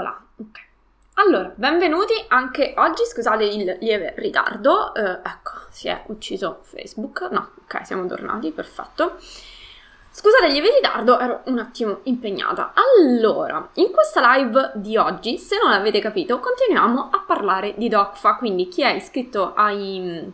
Siamo là, ok. Allora, benvenuti anche oggi, scusate il lieve ritardo, eh, ecco, si è ucciso Facebook, no, ok, siamo tornati, perfetto. Scusate il lieve ritardo, ero un attimo impegnata. Allora, in questa live di oggi, se non avete capito, continuiamo a parlare di DOCFA, quindi chi è iscritto ai,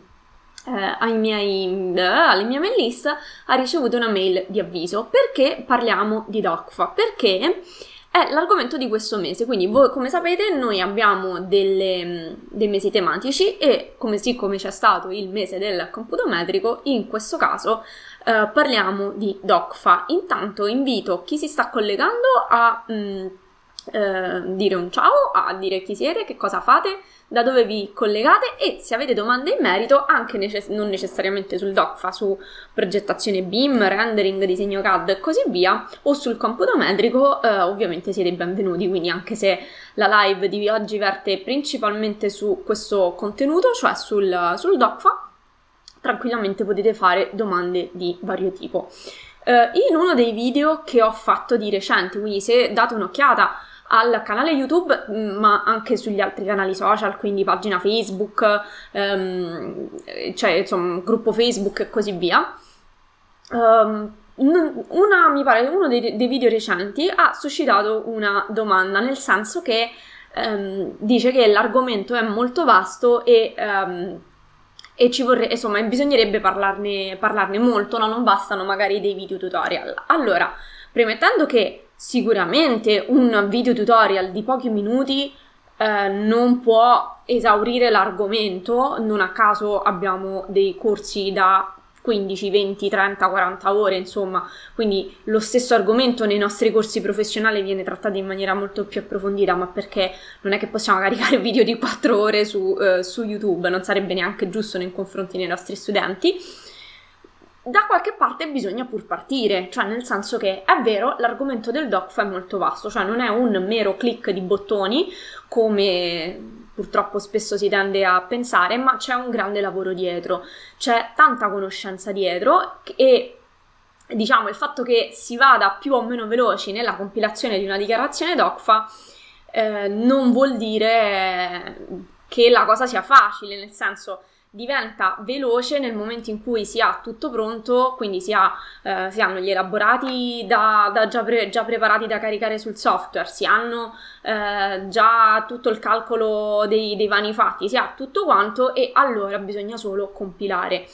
eh, miei, eh, alle mie mail list ha ricevuto una mail di avviso. Perché parliamo di DOCFA? Perché è l'argomento di questo mese. Quindi, voi come sapete, noi abbiamo delle, mm, dei mesi tematici e come siccome c'è stato il mese del computometrico, in questo caso eh, parliamo di DOCFA. Intanto invito chi si sta collegando a mh, mm, eh, dire un ciao, a dire chi siete, che cosa fate da dove vi collegate e se avete domande in merito, anche necess- non necessariamente sul DOCFA, su progettazione BIM, rendering, disegno CAD e così via, o sul computo metrico, eh, ovviamente siete benvenuti, quindi anche se la live di oggi verte principalmente su questo contenuto, cioè sul, sul DOCFA, tranquillamente potete fare domande di vario tipo. Eh, in uno dei video che ho fatto di recente, quindi se date un'occhiata al canale YouTube, mm, ma anche sugli altri canali social, quindi pagina Facebook, ehm, cioè insomma gruppo Facebook e così via. Um, una, mi pare, uno dei, dei, video recenti ha suscitato una domanda, nel senso che um, dice che l'argomento è molto vasto e, um, e ci vorrebbe, insomma, bisognerebbe parlarne, parlarne molto, no? non bastano magari dei video tutorial. Allora, premettendo che Sicuramente un video tutorial di pochi minuti eh, non può esaurire l'argomento, non a caso abbiamo dei corsi da 15, 20, 30, 40 ore, insomma, quindi lo stesso argomento nei nostri corsi professionali viene trattato in maniera molto più approfondita, ma perché non è che possiamo caricare video di 4 ore su, eh, su YouTube, non sarebbe neanche giusto nei confronti dei nostri studenti da qualche parte bisogna pur partire, cioè nel senso che è vero, l'argomento del DOCF è molto vasto, cioè non è un mero click di bottoni come purtroppo spesso si tende a pensare, ma c'è un grande lavoro dietro, c'è tanta conoscenza dietro e diciamo il fatto che si vada più o meno veloci nella compilazione di una dichiarazione DOCFA eh, non vuol dire che la cosa sia facile, nel senso diventa veloce nel momento in cui si ha tutto pronto, quindi si, ha, eh, si hanno gli elaborati da, da già, pre- già, preparati da caricare sul software, si hanno eh, già tutto il calcolo dei, dei vani fatti, si ha tutto quanto e allora bisogna solo compilare.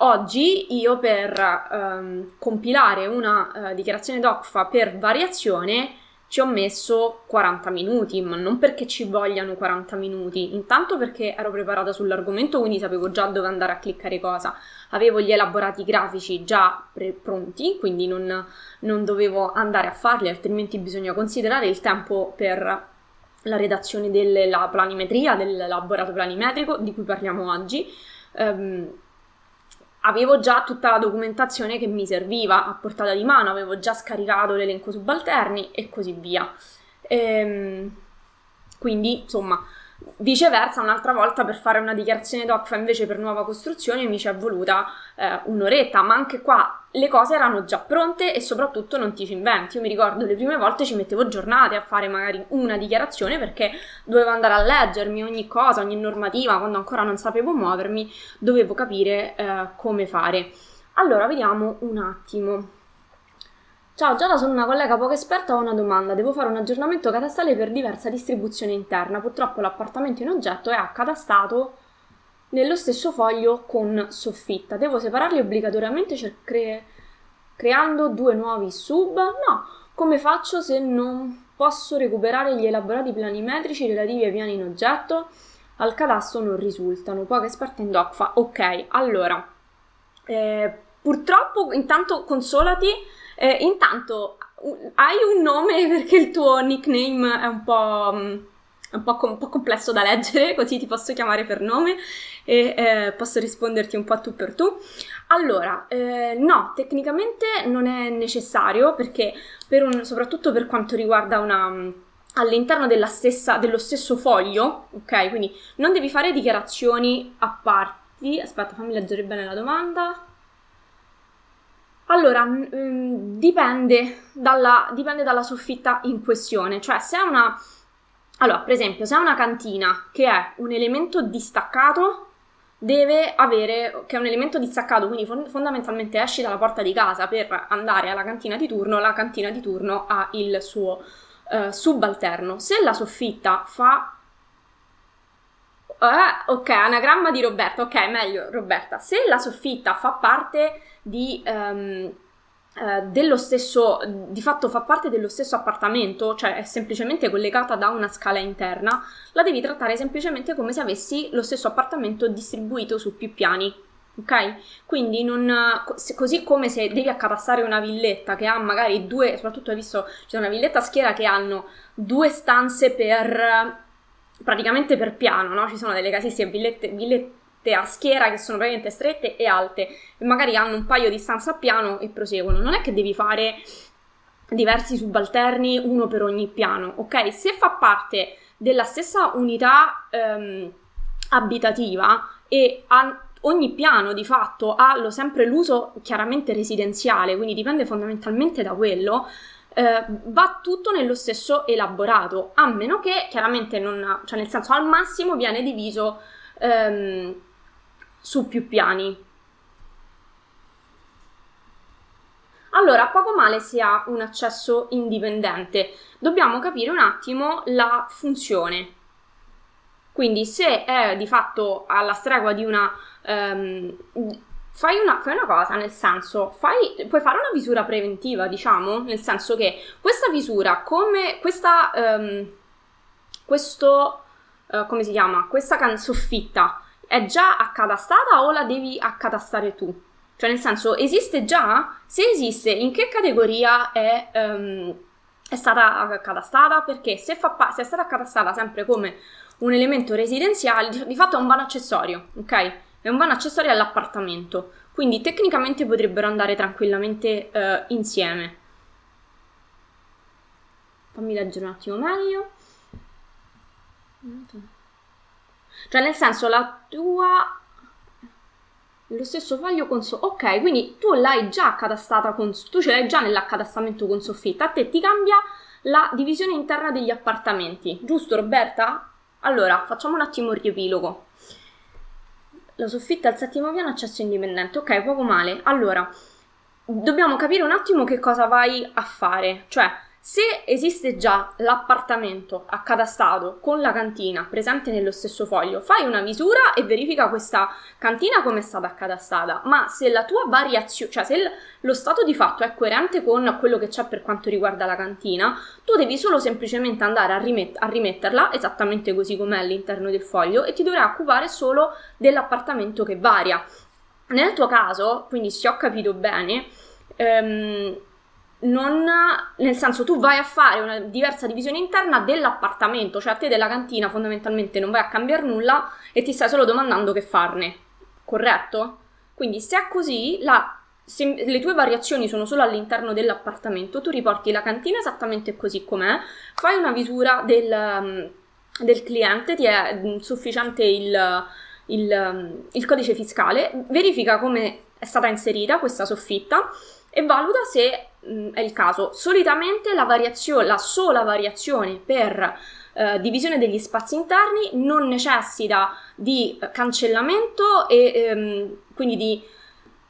Oggi io per ehm, compilare una eh, dichiarazione DOCFA per variazione ci ho messo 40 minuti, ma non perché ci vogliano 40 minuti, intanto perché ero preparata sull'argomento, quindi sapevo già dove andare a cliccare cosa, avevo gli elaborati grafici già pre- pronti, quindi non, non dovevo andare a farli, altrimenti bisogna considerare il tempo per la redazione della planimetria, dell'elaborato planimetrico di cui parliamo oggi. Um, avevo già tutta la documentazione che mi serviva a portata di mano, avevo già scaricato l'elenco subalterni e così via. Ehm, quindi, insomma, Viceversa, un'altra volta per fare una dichiarazione DOCFA invece per nuova costruzione mi ci è voluta eh, un'oretta, ma anche qua le cose erano già pronte e soprattutto non ti ci inventi. Io mi ricordo le prime volte ci mettevo giornate a fare magari una dichiarazione perché dovevo andare a leggermi ogni cosa, ogni normativa, quando ancora non sapevo muovermi, dovevo capire eh, come fare. Allora, vediamo un attimo. Ciao, Giada, sono una collega poco esperta, ho una domanda. Devo fare un aggiornamento catastale per diversa distribuzione interna. Purtroppo l'appartamento in oggetto è accatastato nello stesso foglio con soffitta. Devo separarli obbligatoriamente cre- creando due nuovi sub? No. Come faccio se non posso recuperare gli elaborati planimetrici relativi ai piani in oggetto? Al catasto non risultano. Poco esperta in DOCFA. Ok, allora. Eh, purtroppo intanto consolati eh, intanto, hai un nome perché il tuo nickname è un po'... Mm, un po', com- un po', complesso da leggere, così ti posso chiamare per nome e eh, posso risponderti un po' tu per tu. Allora, eh, no, tecnicamente non è necessario perché per un, soprattutto per quanto riguarda una mm, all'interno stessa, dello stesso foglio, ok? Quindi non devi fare dichiarazioni a parti. Aspetta, fammi leggere bene la domanda. Allora, mh, dipende, dalla, dipende, dalla, soffitta in questione, cioè se è una allora, per esempio, se è una cantina che è un elemento distaccato, deve avere, che è un elemento distaccato, quindi fondamentalmente esci dalla porta di casa per andare alla cantina di turno, la cantina di turno ha il suo uh, subalterno. Se la soffitta fa Uh, ok, anagramma di Roberta. Ok, meglio Roberta. Se la soffitta fa parte di um, dello stesso, di fatto fa parte dello stesso appartamento, cioè è semplicemente collegata da una scala interna, la devi trattare semplicemente come se avessi lo stesso appartamento distribuito su più piani. Ok? Quindi non, così come se devi accatastare una villetta che ha magari due, soprattutto hai visto, c'è una villetta a schiera che hanno due stanze per praticamente per piano, no? Ci sono delle casistiche villette, villette a schiera che sono praticamente strette e alte magari hanno un paio di stanze a piano e proseguono. Non è che devi fare diversi subalterni, uno per ogni piano, ok? Se fa parte della stessa unità ehm, abitativa e ha, ogni piano di fatto ha lo, sempre l'uso chiaramente residenziale, quindi dipende fondamentalmente da quello, eh, va tutto nello stesso elaborato, a meno che chiaramente non, cioè nel senso al massimo viene diviso ehm, su più piani. Allora, poco male se ha un accesso indipendente. Dobbiamo capire un attimo la funzione. Quindi se è di fatto alla stregua di una um, Fai una, fai una, cosa, nel senso, fai, puoi fare una visura preventiva, diciamo, nel senso che questa visura, come questa, um, questo, uh, come si chiama, questa can- soffitta è già accatastata o la devi accatastare tu? Cioè, nel senso, esiste già? Se esiste, in che categoria è, um, è stata accatastata? Perché se, pa- se, è stata accatastata sempre come un elemento residenziale, di, di fatto è un vano accessorio, ok? è un van accessorio all'appartamento, quindi tecnicamente potrebbero andare tranquillamente uh, insieme. Fammi leggere un attimo meglio. Cioè, nel senso, la tua lo stesso foglio con so- ok quindi tu l'hai già accatastata con tu ce l'hai già nell'accatastamento con soffitta a te ti cambia la divisione interna degli appartamenti giusto Roberta? allora facciamo un attimo il riepilogo la soffitta al settimo piano, accesso indipendente. Ok, poco male. Allora, dobbiamo capire un attimo che cosa vai a fare. Cioè, se esiste già l'appartamento accatastato con la cantina presente nello stesso foglio, fai una misura e verifica questa cantina come è stata accatastata. Ma se la tua variazione, cioè se il, lo stato di fatto è coerente con quello che c'è per quanto riguarda la cantina, tu devi solo semplicemente andare a, rimet- a rimetterla esattamente così com'è all'interno del foglio e ti dovrai occupare solo dell'appartamento che varia. Nel tuo caso, quindi se ho capito bene, ehm, non, nel senso tu vai a fare una diversa divisione interna dell'appartamento, cioè a te della cantina fondamentalmente non vai a cambiare nulla e ti stai solo domandando che farne, corretto? Quindi se è così, la, se le tue variazioni sono solo all'interno dell'appartamento, tu riporti la cantina esattamente così com'è, fai una visura del, del cliente, ti è sufficiente il, il, il codice fiscale, verifica come è stata inserita questa soffitta e valuta se mh, mm, è il caso. Solitamente la, variazione, la sola variazione per eh, divisione degli spazi interni non necessita di cancellamento e ehm, quindi di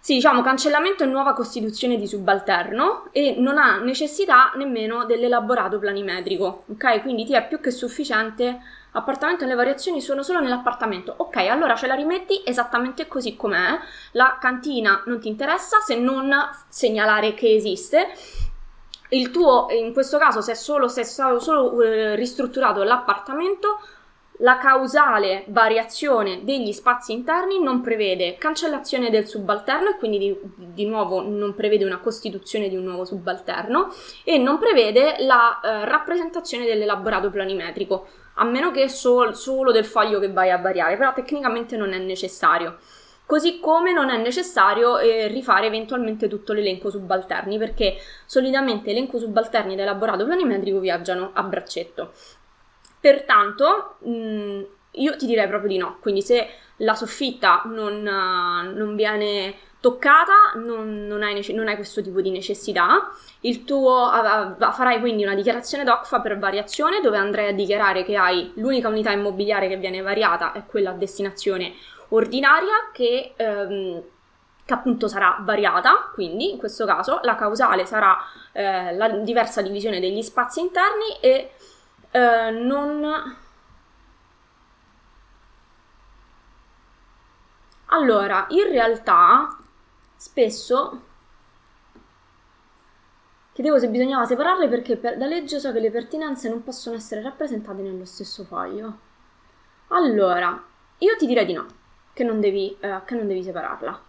sì, diciamo cancellamento e nuova costituzione di subalterno e non ha necessità nemmeno dell'elaborato planimetrico, ok? Quindi ti è più che sufficiente appartamento le variazioni sono solo nell'appartamento. Ok, allora ce la rimetti esattamente così com'è. La cantina non ti interessa se non segnalare che esiste. Il tuo, in questo caso, se è solo, se è solo eh, ristrutturato l'appartamento, la causale variazione degli spazi interni non prevede cancellazione del subalterno e quindi di, di nuovo non prevede una costituzione di un nuovo subalterno e non prevede la eh, rappresentazione dell'elaborato planimetrico, a meno che sol, solo del foglio che vai a variare, però tecnicamente non è necessario. Così come non è necessario eh, rifare eventualmente tutto l'elenco subalterni, perché solitamente elenco subalterni ed elaborato planimetrico viaggiano a braccetto. Pertanto, mh, io ti direi proprio di no. Quindi, se la soffitta non, uh, non viene toccata, non, non, hai, non, hai, questo tipo di necessità. Il tuo, farai quindi una dichiarazione DOCFA per variazione dove andrai a dichiarare che hai l'unica unità immobiliare che viene variata è quella a destinazione ordinaria che, ehm, che appunto sarà variata, quindi in questo caso la causale sarà eh, la diversa divisione degli spazi interni e eh, non... Allora, in realtà spesso chiedevo se bisognava separarle perché per, da legge so che le pertinenze non possono essere rappresentate nello stesso foglio. Allora, io ti direi di no, che non devi, eh, che non devi separarla.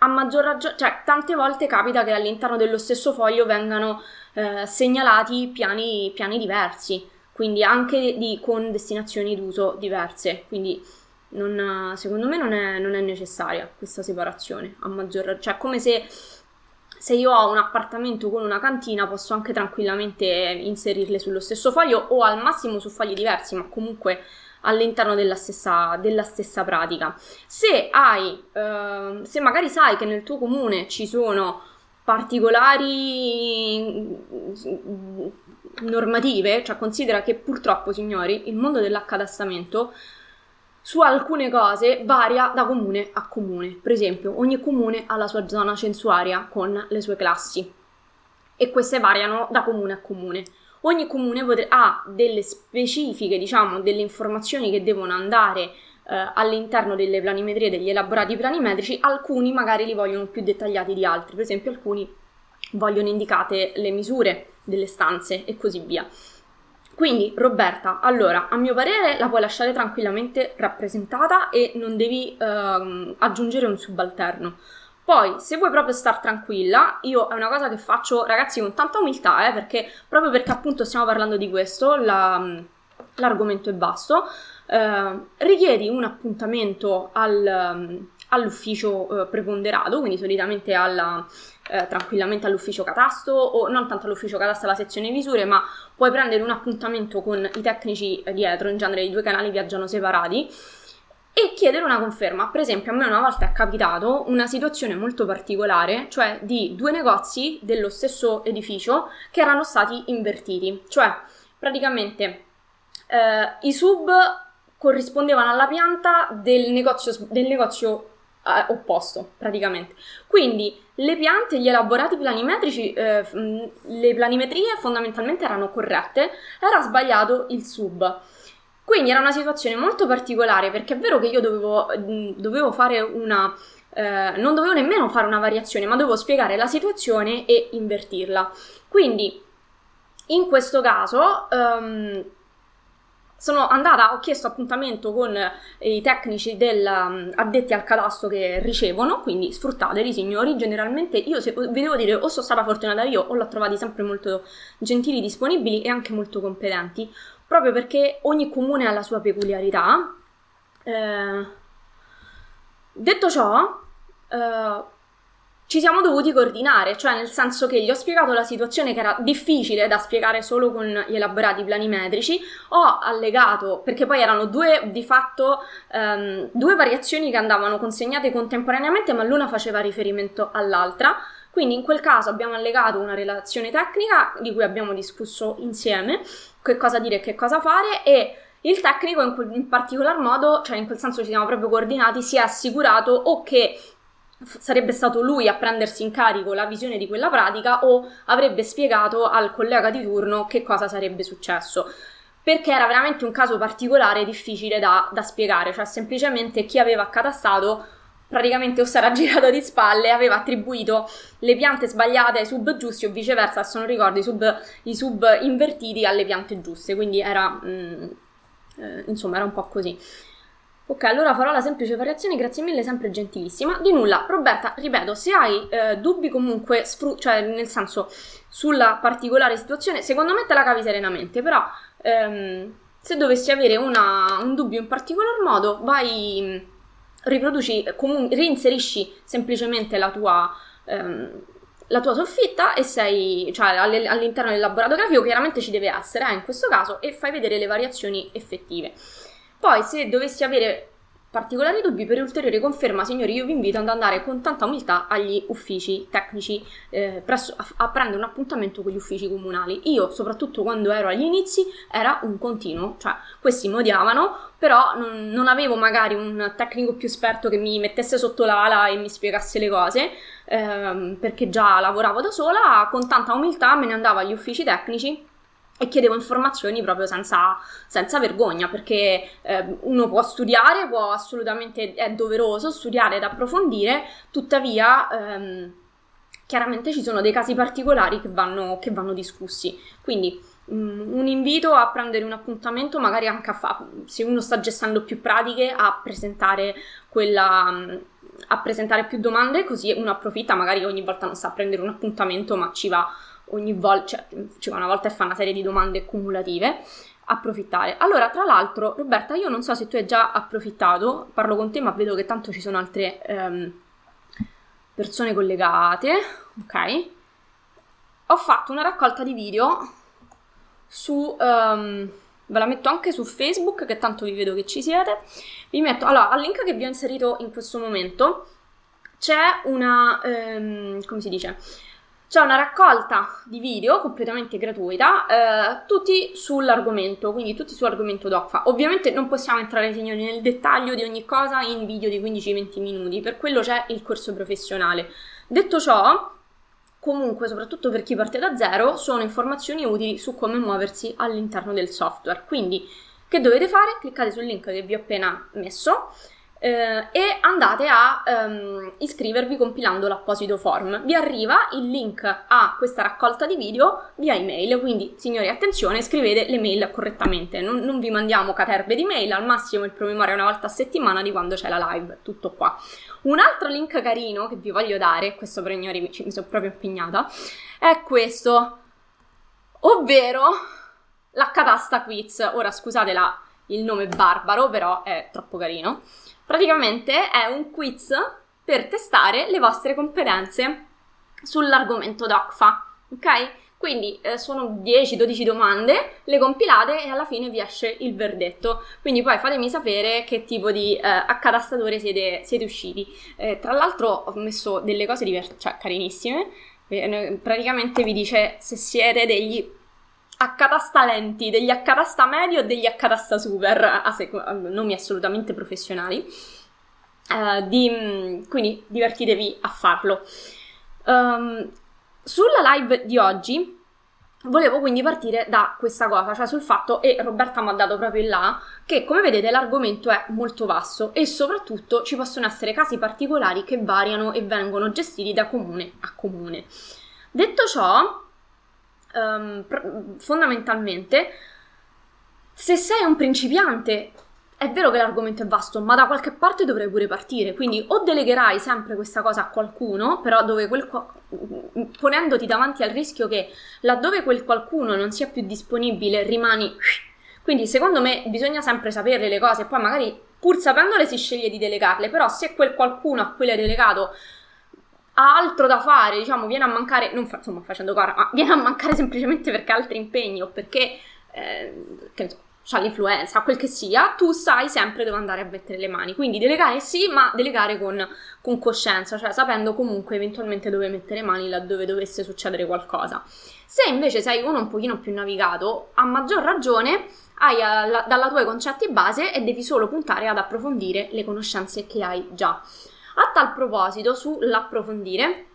A maggior ragione, cioè tante volte capita che all'interno dello stesso foglio vengano eh, segnalati piani, piani diversi, quindi anche di, con destinazioni d'uso diverse. Quindi non, secondo me non è, non è, necessaria questa separazione, a maggior ragione. Cioè, come se, se io ho un appartamento con una cantina, posso anche tranquillamente inserirle sullo stesso foglio o al massimo su fogli diversi, ma comunque all'interno della stessa, della stessa pratica. Se hai, eh, se magari sai che nel tuo comune ci sono particolari normative, cioè considera che purtroppo, signori, il mondo dell'accatastamento su alcune cose varia da comune a comune. Per esempio, ogni comune ha la sua zona censuaria con le sue classi e queste variano da comune a comune. Ogni comune potre- ha delle specifiche, diciamo, delle informazioni che devono andare eh, all'interno delle planimetrie, degli elaborati planimetrici, alcuni magari li vogliono più dettagliati di altri, per esempio alcuni vogliono indicate le misure delle stanze e così via. Quindi, Roberta, allora, a mio parere la puoi lasciare tranquillamente rappresentata e non devi ehm, aggiungere un subalterno. Poi, se vuoi proprio star tranquilla, io è una cosa che faccio, ragazzi, con tanta umiltà, eh, perché proprio perché appunto stiamo parlando di questo, la, l'argomento è vasto, eh, richiedi un appuntamento al, all'ufficio eh, preponderato, quindi solitamente alla, eh, tranquillamente all'ufficio catasto o non tanto all'ufficio catasto alla sezione misure, ma puoi prendere un appuntamento con i tecnici dietro, in genere i due canali viaggiano separati e chiedere una conferma. Per esempio, a me una volta è capitato una situazione molto particolare, cioè di due negozi dello stesso edificio che erano stati invertiti, cioè praticamente eh, i sub corrispondevano alla pianta del negozio, del negozio eh, opposto, praticamente. Quindi le piante, gli elaborati planimetrici, eh, le planimetrie fondamentalmente erano corrette, era sbagliato il sub. Quindi era una situazione molto particolare perché è vero che io dovevo, dovevo fare una... Eh, non dovevo nemmeno fare una variazione, ma dovevo spiegare la situazione e invertirla. Quindi in questo caso um, sono andata, ho chiesto appuntamento con eh, i tecnici del, um, addetti al cadastro che ricevono, quindi sfruttateli signori, generalmente io se, vi devo dire o sono stata fortunata io o l'ho trovati sempre molto gentili, disponibili e anche molto competenti, proprio perché ogni comune ha la sua peculiarità. Eh, detto ciò, eh, ci siamo dovuti coordinare, cioè nel senso che gli ho spiegato la situazione che era difficile da spiegare solo con gli elaborati planimetrici, ho allegato, perché poi erano due di fatto um, due variazioni che andavano consegnate contemporaneamente, ma l'una faceva riferimento all'altra. Quindi in quel caso abbiamo allegato una relazione tecnica di cui abbiamo discusso insieme, che cosa dire e che cosa fare e il tecnico in, quel, in particolar modo, cioè in quel senso ci siamo proprio coordinati, si è assicurato o che sarebbe stato lui a prendersi in carico la visione di quella pratica o avrebbe spiegato al collega di turno che cosa sarebbe successo. Perché era veramente un caso particolare difficile da, da spiegare, cioè semplicemente chi aveva accatastato praticamente o era girato di spalle, aveva attribuito le piante sbagliate ai sub giusti o viceversa, se non ricordo, i sub, i sub invertiti alle piante giuste, quindi era, mm, eh, insomma, era un po' così. Ok, allora farò la semplice variazione, grazie mille, sempre gentilissima. Di nulla, Roberta, ripeto, se hai eh, dubbi comunque, sfru- cioè nel senso sulla particolare situazione, secondo me te la cavi serenamente, però ehm, se dovessi avere una, un dubbio in particolar modo, vai, riproduci, comun- reinserisci semplicemente la tua... Ehm, la tua soffitta e sei, cioè all'interno del laboratorio grafico chiaramente ci deve essere eh, in questo caso e fai vedere le variazioni effettive. Poi, se dovessi avere particolari dubbi, per ulteriore conferma, signori, io vi invito ad andare con tanta umiltà agli uffici tecnici eh, presso, a, a, prendere un appuntamento con gli uffici comunali. Io, soprattutto quando ero agli inizi, era un continuo, cioè questi mi odiavano, però non, non avevo magari un tecnico più esperto che mi mettesse sotto l'ala e mi spiegasse le cose, ehm, perché già lavoravo da sola, con tanta umiltà me ne andavo agli uffici tecnici e chiedevo informazioni proprio senza, senza vergogna, perché eh, uno può studiare, può assolutamente, è doveroso studiare ed approfondire, tuttavia ehm, chiaramente ci sono dei casi particolari che vanno, che vanno discussi. Quindi mh, mm, un invito a prendere un appuntamento, magari anche a fa- se uno sta gestendo più pratiche, a presentare quella... Mh, a presentare più domande così uno approfitta, magari ogni volta non sa prendere un appuntamento ma ci va ogni volta, cioè ci va una volta e fa una serie di domande cumulative, approfittare. Allora, tra l'altro, Roberta, io non so se tu hai già approfittato, parlo con te, ma vedo che tanto ci sono altre ehm, persone collegate, ok? Ho fatto una raccolta di video su... Um, ve la metto anche su Facebook, che tanto vi vedo che ci siete. Vi metto, allora, al link che vi ho inserito in questo momento c'è una, um, come si dice? C'è una raccolta di video completamente gratuita, eh, tutti sull'argomento, quindi tutti sull'argomento DOCFA. Ovviamente non possiamo entrare, signori, nel dettaglio di ogni cosa in video di 15-20 minuti, per quello c'è il corso professionale. Detto ciò, comunque, soprattutto per chi parte da zero, sono informazioni utili su come muoversi all'interno del software. Quindi, che dovete fare? Cliccate sul link che vi ho appena messo eh, e andate a um, iscrivervi compilando l'apposito form. Vi arriva il link a questa raccolta di video via email, quindi signori attenzione, scrivete le mail correttamente, non, non vi mandiamo caterbe di mail, al massimo il promemoria una volta a settimana di quando c'è la live, tutto qua. Un altro link carino che vi voglio dare, questo per ignori mi sono proprio impegnata, è questo, ovvero l'Accatasta Quiz. Ora scusate la, il nome barbaro, però è troppo carino. Praticamente è un quiz per testare le vostre competenze sull'argomento DOCFA, ok? Quindi eh, sono 10-12 domande, le compilate e alla fine vi esce il verdetto. Quindi poi fatemi sapere che tipo di eh, accatastatore siete, siete usciti. Eh, tra l'altro ho messo delle cose diverse, cioè carinissime. Eh, praticamente vi dice se siete degli accatasta lenti, degli accatasta medio e degli accatasta super, a sec- nomi assolutamente professionali. Uh, di, quindi divertitevi a farlo. Um, sulla live di oggi volevo quindi partire da questa cosa, cioè sul fatto, e Roberta mi ha dato proprio in là, che come vedete l'argomento è molto vasto e soprattutto ci possono essere casi particolari che variano e vengono gestiti da comune a comune. Detto ciò, um, pr- fondamentalmente, se sei un principiante, è vero che l'argomento è vasto, ma da qualche parte dovrai pure partire, quindi o delegherai sempre questa cosa a qualcuno, però quel ponendoti davanti al rischio che laddove quel qualcuno non sia più disponibile rimani quindi secondo me bisogna sempre sapere le cose, poi magari pur sapendole si sceglie di delegarle, però se quel qualcuno a cui l'hai delegato ha altro da fare, diciamo, viene a mancare, non fa, insomma facendo gara, ma viene a mancare semplicemente perché ha altri impegni o perché, eh, che ne so, ha l'influenza, quel che sia, tu sai sempre dove andare a mettere le mani. Quindi delegare sì, ma delegare con, con coscienza, cioè sapendo comunque eventualmente dove mettere le mani laddove dovesse succedere qualcosa. Se invece sei uno un pochino più navigato, a maggior ragione hai alla, dalla tua concetti base e devi solo puntare ad approfondire le conoscenze che hai già. A tal proposito, sull'approfondire,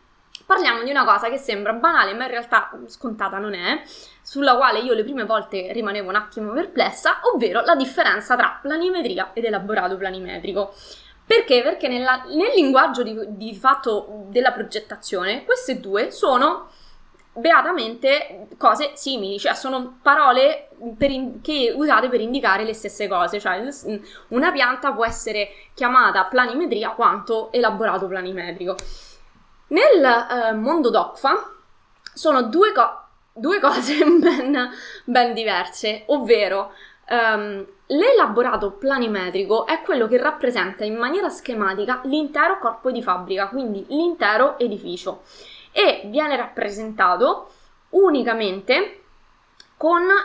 parliamo di una cosa che sembra banale, ma in realtà scontata non è, sulla quale io le prime volte rimanevo un attimo perplessa, ovvero la differenza tra planimetria ed elaborato planimetrico. Perché? Perché nella, nel linguaggio di, di fatto della progettazione, queste due sono beatamente cose simili, cioè sono parole in, che usate per indicare le stesse cose, cioè una pianta può essere chiamata planimetria quanto elaborato planimetrico. Nel eh, mondo DOCFA sono due, co- due cose ben, ben, diverse, ovvero um, l'elaborato planimetrico è quello che rappresenta in maniera schematica l'intero corpo di fabbrica, quindi l'intero edificio e viene rappresentato unicamente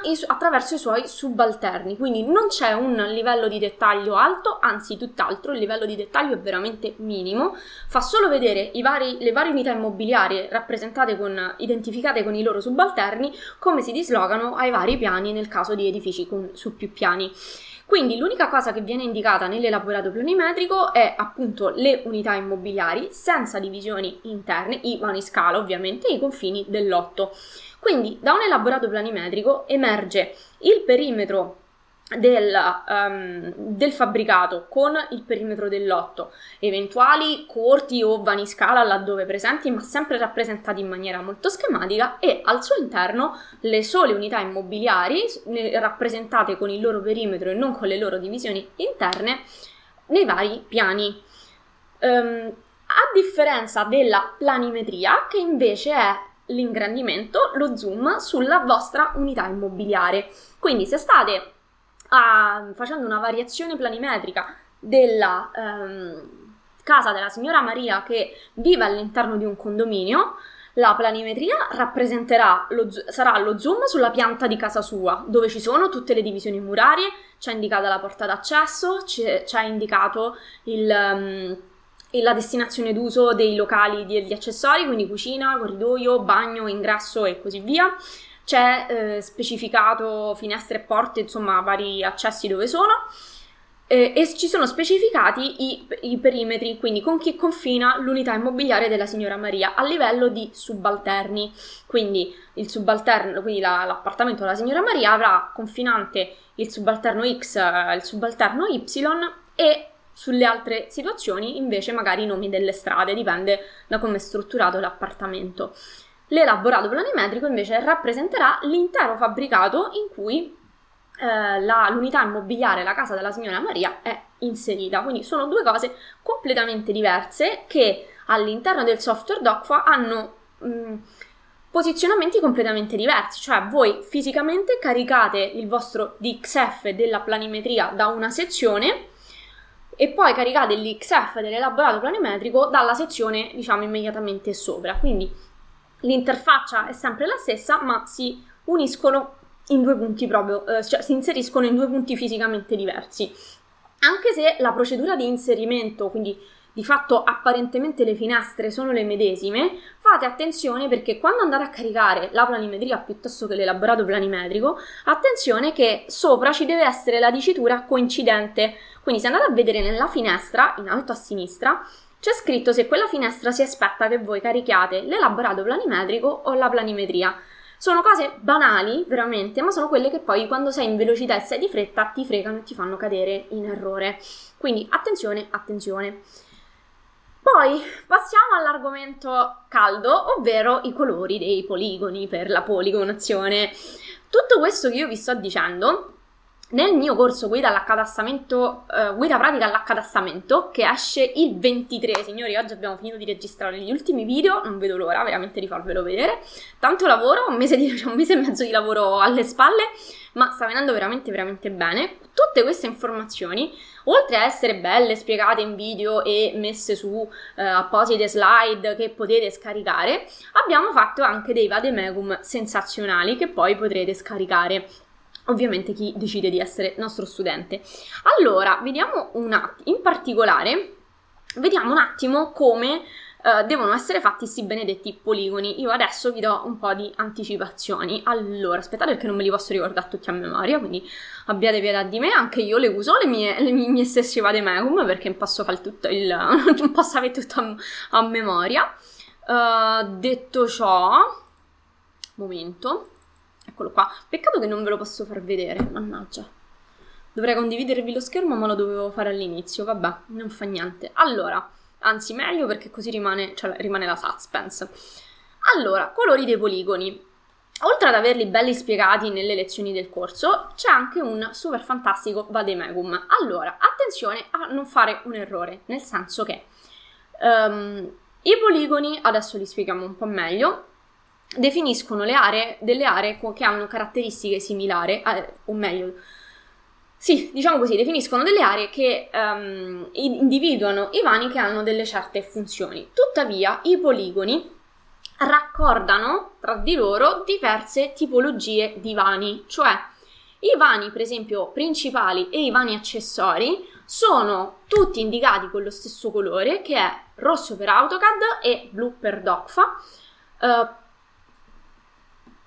i, attraverso i suoi subalterni, quindi non c'è un livello di dettaglio alto, anzi tutt'altro, il livello di dettaglio è veramente minimo, fa solo vedere vari, le varie unità immobiliari rappresentate con, identificate con i loro subalterni, come si dislogano ai vari piani nel caso di edifici con, su più piani. Quindi l'unica cosa che viene indicata nell'elaborato planimetrico è appunto le unità immobiliari senza divisioni interne, i vani scala ovviamente, i confini del lotto. Quindi da un elaborato planimetrico emerge il perimetro del, um, del, fabbricato con il perimetro del lotto, eventuali corti o vani scala laddove presenti, ma sempre rappresentati in maniera molto schematica, e al suo interno le sole unità immobiliari rappresentate con il loro perimetro e non con le loro divisioni interne nei vari piani. Um, a differenza della planimetria, che invece è l'ingrandimento, lo zoom sulla vostra unità immobiliare. Quindi se state uh, facendo una variazione planimetrica della um, casa della signora Maria che vive all'interno di un condominio, la planimetria lo, sarà lo zoom sulla pianta di casa sua, dove ci sono tutte le divisioni murarie, c'è indicata la porta d'accesso, c'è, c'è indicato il, um, la destinazione d'uso dei locali degli accessori, quindi cucina, corridoio, bagno, ingresso e così via c'è eh, specificato finestre e porte, insomma vari accessi dove sono eh, e ci sono specificati i, i, perimetri, quindi con chi confina l'unità immobiliare della signora Maria a livello di subalterni. Quindi il subalterno, quindi la, l'appartamento della signora Maria avrà confinante il subalterno X, eh, il subalterno Y e sulle altre situazioni invece magari i nomi delle strade, dipende da come è strutturato l'appartamento. L'elaborato planimetrico invece rappresenterà l'intero fabbricato in cui eh, la, l'unità immobiliare, la casa della signora Maria, è inserita. Quindi sono due cose completamente diverse che all'interno del software DocFa hanno mh, posizionamenti completamente diversi. Cioè voi fisicamente caricate il vostro DXF della planimetria da una sezione e poi caricate l'XF dell'elaborato planimetrico dalla sezione diciamo immediatamente sopra. Quindi l'interfaccia è sempre la stessa, ma si uniscono in due punti proprio, eh, cioè si inseriscono in due punti fisicamente diversi. Anche se la procedura di inserimento, quindi di fatto apparentemente le finestre sono le medesime, fate attenzione perché quando andate a caricare la planimetria piuttosto che l'elaborato planimetrico, attenzione che sopra ci deve essere la dicitura coincidente. Quindi se andate a vedere nella finestra, in alto a sinistra, c'è scritto se quella finestra si aspetta che voi carichiate l'elaborato planimetrico o la planimetria. Sono cose banali, veramente, ma sono quelle che poi quando sei in velocità e sei di fretta ti fregano e ti fanno cadere in errore. Quindi attenzione, attenzione. Poi passiamo all'argomento caldo, ovvero i colori dei poligoni per la poligonazione. Tutto questo che io vi sto dicendo nel mio corso guida all'accatastamento, uh, guida pratica all'accatastamento, che esce il 23, signori, oggi abbiamo finito di registrare gli ultimi video, non vedo l'ora veramente di farvelo vedere. Tanto lavoro, un mese, di, un mese e mezzo di lavoro alle spalle, ma sta venendo veramente, veramente bene. Tutte queste informazioni, oltre a essere belle, spiegate in video e messe su uh, apposite slide che potete scaricare, abbiamo fatto anche dei vademecum sensazionali che poi potrete scaricare ovviamente chi decide di essere nostro studente. Allora, vediamo un attimo, in particolare, vediamo un attimo come uh, devono essere fatti questi benedetti poligoni. Io adesso vi do un po' di anticipazioni. Allora, aspettate perché non me li posso ricordare tutti a memoria, quindi abbiate pietà di me, anche io le uso le mie, le mie stesse vademecum perché non posso fare tutto il... non posso avere tutto a, a memoria. Uh, detto ciò, momento. Eccolo qua. Peccato che non ve lo posso far vedere, mannaggia. Dovrei condividervi lo schermo, ma lo dovevo fare all'inizio. Vabbè, non fa niente. Allora, anzi meglio perché così rimane, cioè, rimane la suspense. Allora, colori dei poligoni. Oltre ad averli belli spiegati nelle lezioni del corso, c'è anche un super fantastico vademecum. Allora, attenzione a non fare un errore, nel senso che um, i poligoni, adesso li spieghiamo un po' meglio, definiscono le aree, delle aree che hanno caratteristiche similari, o meglio, sì, diciamo così, definiscono delle aree che um, individuano i vani che hanno delle certe funzioni. Tuttavia, i poligoni raccordano tra di loro diverse tipologie di vani, cioè i vani, per esempio, principali e i vani accessori sono tutti indicati con lo stesso colore che è rosso per AutoCAD e blu per DOCFA. Eh,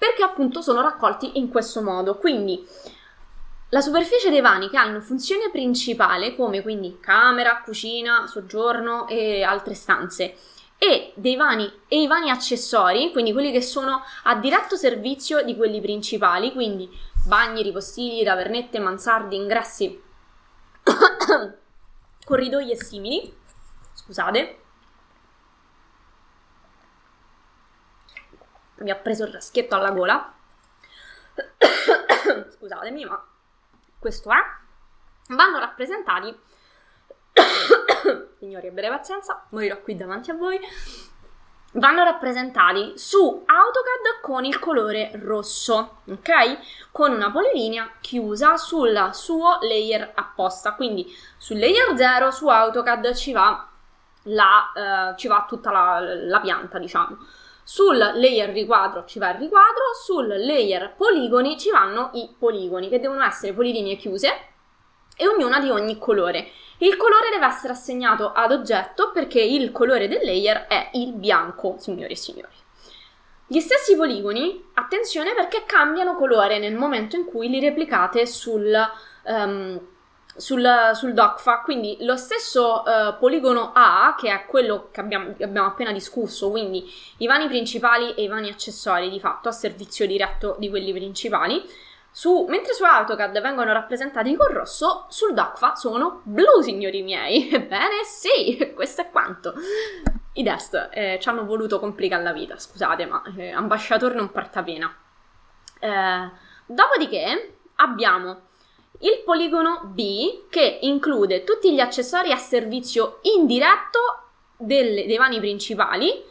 perché appunto sono raccolti in questo modo. Quindi la superficie dei vani che hanno funzione principale, come quindi camera, cucina, soggiorno e altre stanze, e dei vani e i vani accessori, quindi quelli che sono a diretto servizio di quelli principali, quindi bagni, ripostigli, tavernette, mansardi, ingressi, corridoi e simili. Scusate. Mi ha preso il raschietto alla gola. Scusatemi, ma questo è. Vanno rappresentati. Signori, abbiate pazienza, morirò qui davanti a voi. Vanno rappresentati su AutoCAD con il colore rosso, ok? Con una polilinea chiusa sul suo layer apposta. Quindi sul layer 0 su AutoCAD ci va, la, uh, ci va tutta la, la pianta, diciamo sul layer riquadro ci va il riquadro, sul layer poligoni ci vanno i poligoni, che devono essere polilinee chiuse e ognuna di ogni colore. Il colore deve essere assegnato ad oggetto perché il colore del layer è il bianco, signori e signori. Gli stessi poligoni, attenzione perché cambiano colore nel momento in cui li replicate sul, um, sul, sul DOCFA, quindi lo stesso uh, poligono A, che è quello che abbiamo, abbiamo, appena discusso, quindi i vani principali e i vani accessori di fatto a servizio diretto di quelli principali, su, mentre su AutoCAD vengono rappresentati con rosso, sul DOCFA sono blu, signori miei. Ebbene sì, questo è quanto. I test eh, ci hanno voluto complicare la vita, scusate, ma eh, ambasciatore non porta pena. Eh, dopodiché abbiamo il poligono B che include tutti gli accessori a servizio indiretto delle, dei vani principali,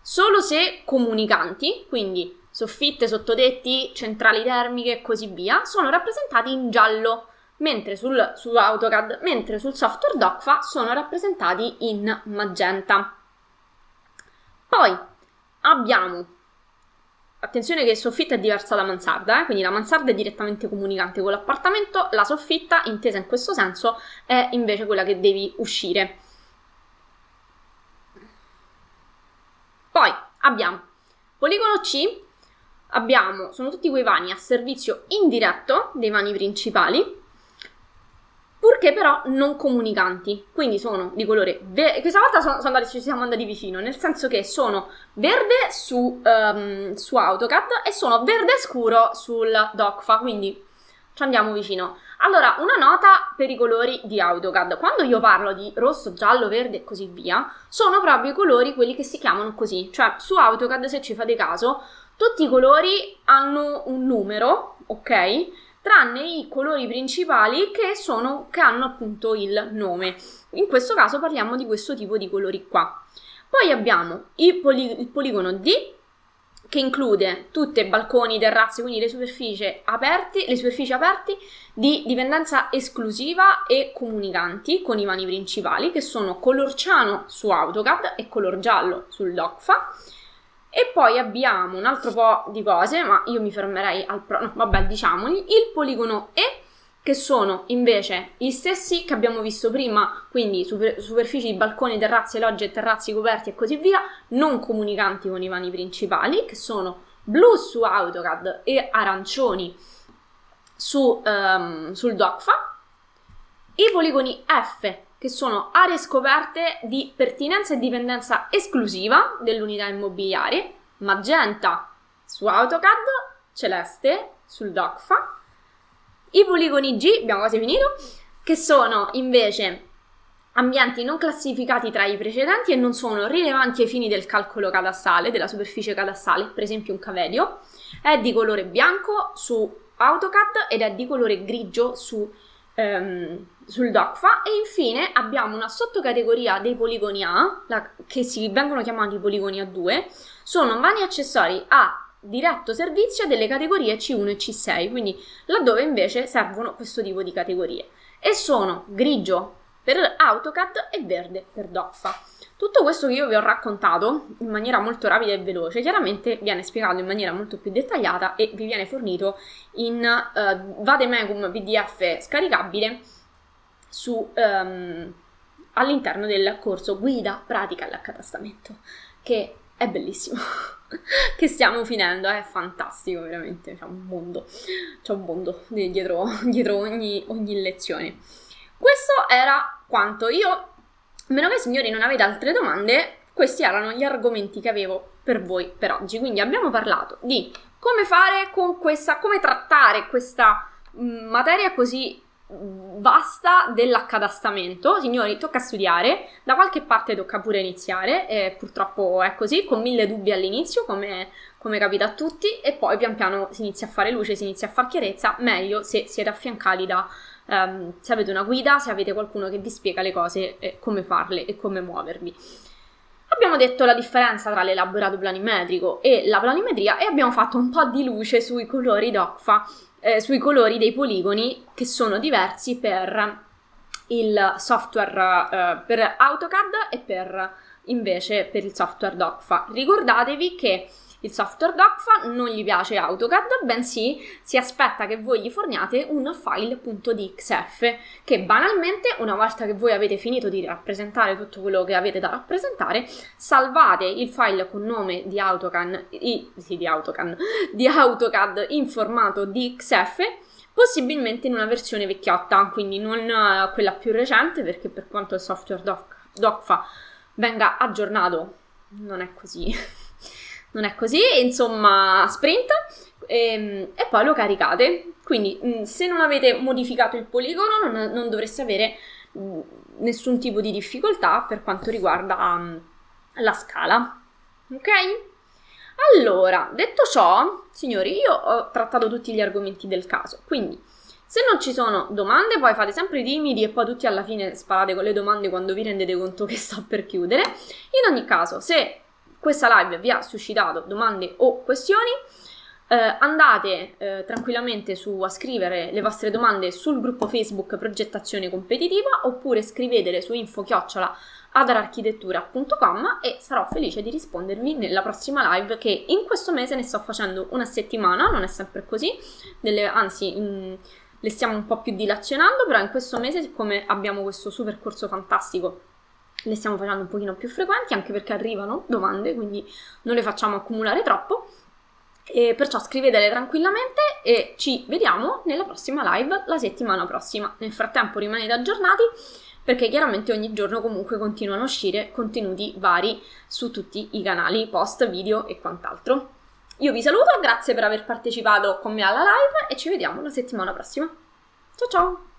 solo se comunicanti, quindi soffitte, sottotetti, centrali termiche e così via, sono rappresentati in giallo, mentre sul, su AutoCAD, mentre sul software DOCFA sono rappresentati in magenta. Poi abbiamo Attenzione che soffitta è diversa da mansarda, eh? quindi la mansarda è direttamente comunicante con l'appartamento, la soffitta, intesa in questo senso, è invece quella che devi uscire. Poi abbiamo poligono C, abbiamo, sono tutti quei vani a servizio indiretto dei vani principali, purché però non comunicanti, quindi sono di colore verde, questa volta sono, sono andati, ci siamo andati vicino, nel senso che sono verde su, um, su AutoCAD e sono verde scuro sul DOCFA, quindi ci andiamo vicino. Allora, una nota per i colori di AutoCAD. Quando io parlo di rosso, giallo, verde e così via, sono proprio i colori quelli che si chiamano così. Cioè, su AutoCAD, se ci fate caso, tutti i colori hanno un numero, ok? Tranne i colori principali che, sono, che hanno appunto il nome. In questo caso parliamo di questo tipo di colori qua. Poi abbiamo il, poli- il poligono D che include tutti i balconi, terrazze, quindi le superfici aperte, le superfici aperte di dipendenza esclusiva e comunicanti con i vani principali che sono color ciano su AutoCAD e color giallo sul DOCFA e poi abbiamo un altro po' di cose, ma io mi fermerei al pro... No, vabbè, diciamoli. Il poligono E, che sono invece gli stessi che abbiamo visto prima, quindi super- superfici di balconi, terrazze, logge, terrazzi coperti e così via, non comunicanti con i vani principali, che sono blu su AutoCAD e arancioni su, um, sul DOCFA. I poligoni F che sono aree scoperte di pertinenza e dipendenza esclusiva dell'unità immobiliare, magenta su AutoCAD, celeste sul DOCFA, i poligoni G, abbiamo quasi finito, che sono invece ambienti non classificati tra i precedenti e non sono rilevanti ai fini del calcolo catastale, della superficie catastale, per esempio un cavedio, è di colore bianco su AutoCAD ed è di colore grigio su ehm, sul DOCFA e infine abbiamo una sottocategoria dei poligoni A, la, che si vengono chiamati poligoni A2, sono vani accessori a diretto servizio delle categorie C1 e C6, quindi laddove invece servono questo tipo di categorie. E sono grigio per AutoCAD e verde per DOCFA. Tutto questo che io vi ho raccontato in maniera molto rapida e veloce, chiaramente viene spiegato in maniera molto più dettagliata e vi viene fornito in uh, Vademecum PDF scaricabile su, um, all'interno del corso Guida Pratica all'Accatastamento, che è bellissimo. che stiamo finendo, è fantastico, veramente. C'è un mondo, c'è un mondo dietro, dietro ogni, ogni lezione. Questo era quanto io, a meno che signori non avete altre domande, questi erano gli argomenti che avevo per voi per oggi. Quindi abbiamo parlato di come fare con questa, come trattare questa mm, materia così vasta dell'accatastamento. Signori, tocca studiare, da qualche parte tocca pure iniziare, e purtroppo è così, con mille dubbi all'inizio, come, come capita a tutti, e poi pian piano si inizia a fare luce, si inizia a fare chiarezza, meglio se siete affiancati da... Um, se avete una guida, se avete qualcuno che vi spiega le cose, e come farle e come muovervi. Abbiamo detto la differenza tra l'elaborato planimetrico e la planimetria e abbiamo fatto un po' di luce sui colori d'OCFA eh, sui colori dei poligoni che sono diversi per il software eh, per AutoCAD e per invece per il software DOCFA. Ricordatevi che il software DOCFA non gli piace AutoCAD, bensì si aspetta che voi gli forniate un file.dxf che banalmente una volta che voi avete finito di rappresentare tutto quello che avete da rappresentare, salvate il file con nome di AutoCAD, i, sì, di, AutoCAD, di AutoCAD in formato DXF possibilmente in una versione vecchiotta, quindi non uh, quella più recente, perché per quanto il software doc, DOCFA venga aggiornato, non è così non è così, insomma, sprint e, ehm, e poi lo caricate. Quindi mm, se non avete modificato il poligono non, non dovreste avere mm, nessun tipo di difficoltà per quanto riguarda um, la scala. Ok? Allora, detto ciò, signori, io ho trattato tutti gli argomenti del caso, quindi se non ci sono domande, poi fate sempre i timidi e poi tutti alla fine sparate con le domande quando vi rendete conto che sto per chiudere. In ogni caso, se questa live vi ha suscitato domande o questioni, eh, andate eh, tranquillamente su, a scrivere le vostre domande sul gruppo Facebook Progettazione Competitiva oppure scrivetele su info-chiocciola adararchitettura.com e sarò felice di rispondervi nella prossima live che in questo mese ne sto facendo una settimana, non è sempre così, delle, anzi mh, le stiamo un po' più dilazionando, però in questo mese siccome abbiamo questo super corso fantastico le stiamo facendo un pochino più frequenti anche perché arrivano domande, quindi non le facciamo accumulare troppo. E perciò scrivetele tranquillamente e ci vediamo nella prossima live la settimana prossima. Nel frattempo rimanete aggiornati perché chiaramente ogni giorno comunque continuano a uscire contenuti vari su tutti i canali, post, video e quant'altro. Io vi saluto, grazie per aver partecipato con me alla live e ci vediamo la settimana prossima. Ciao ciao!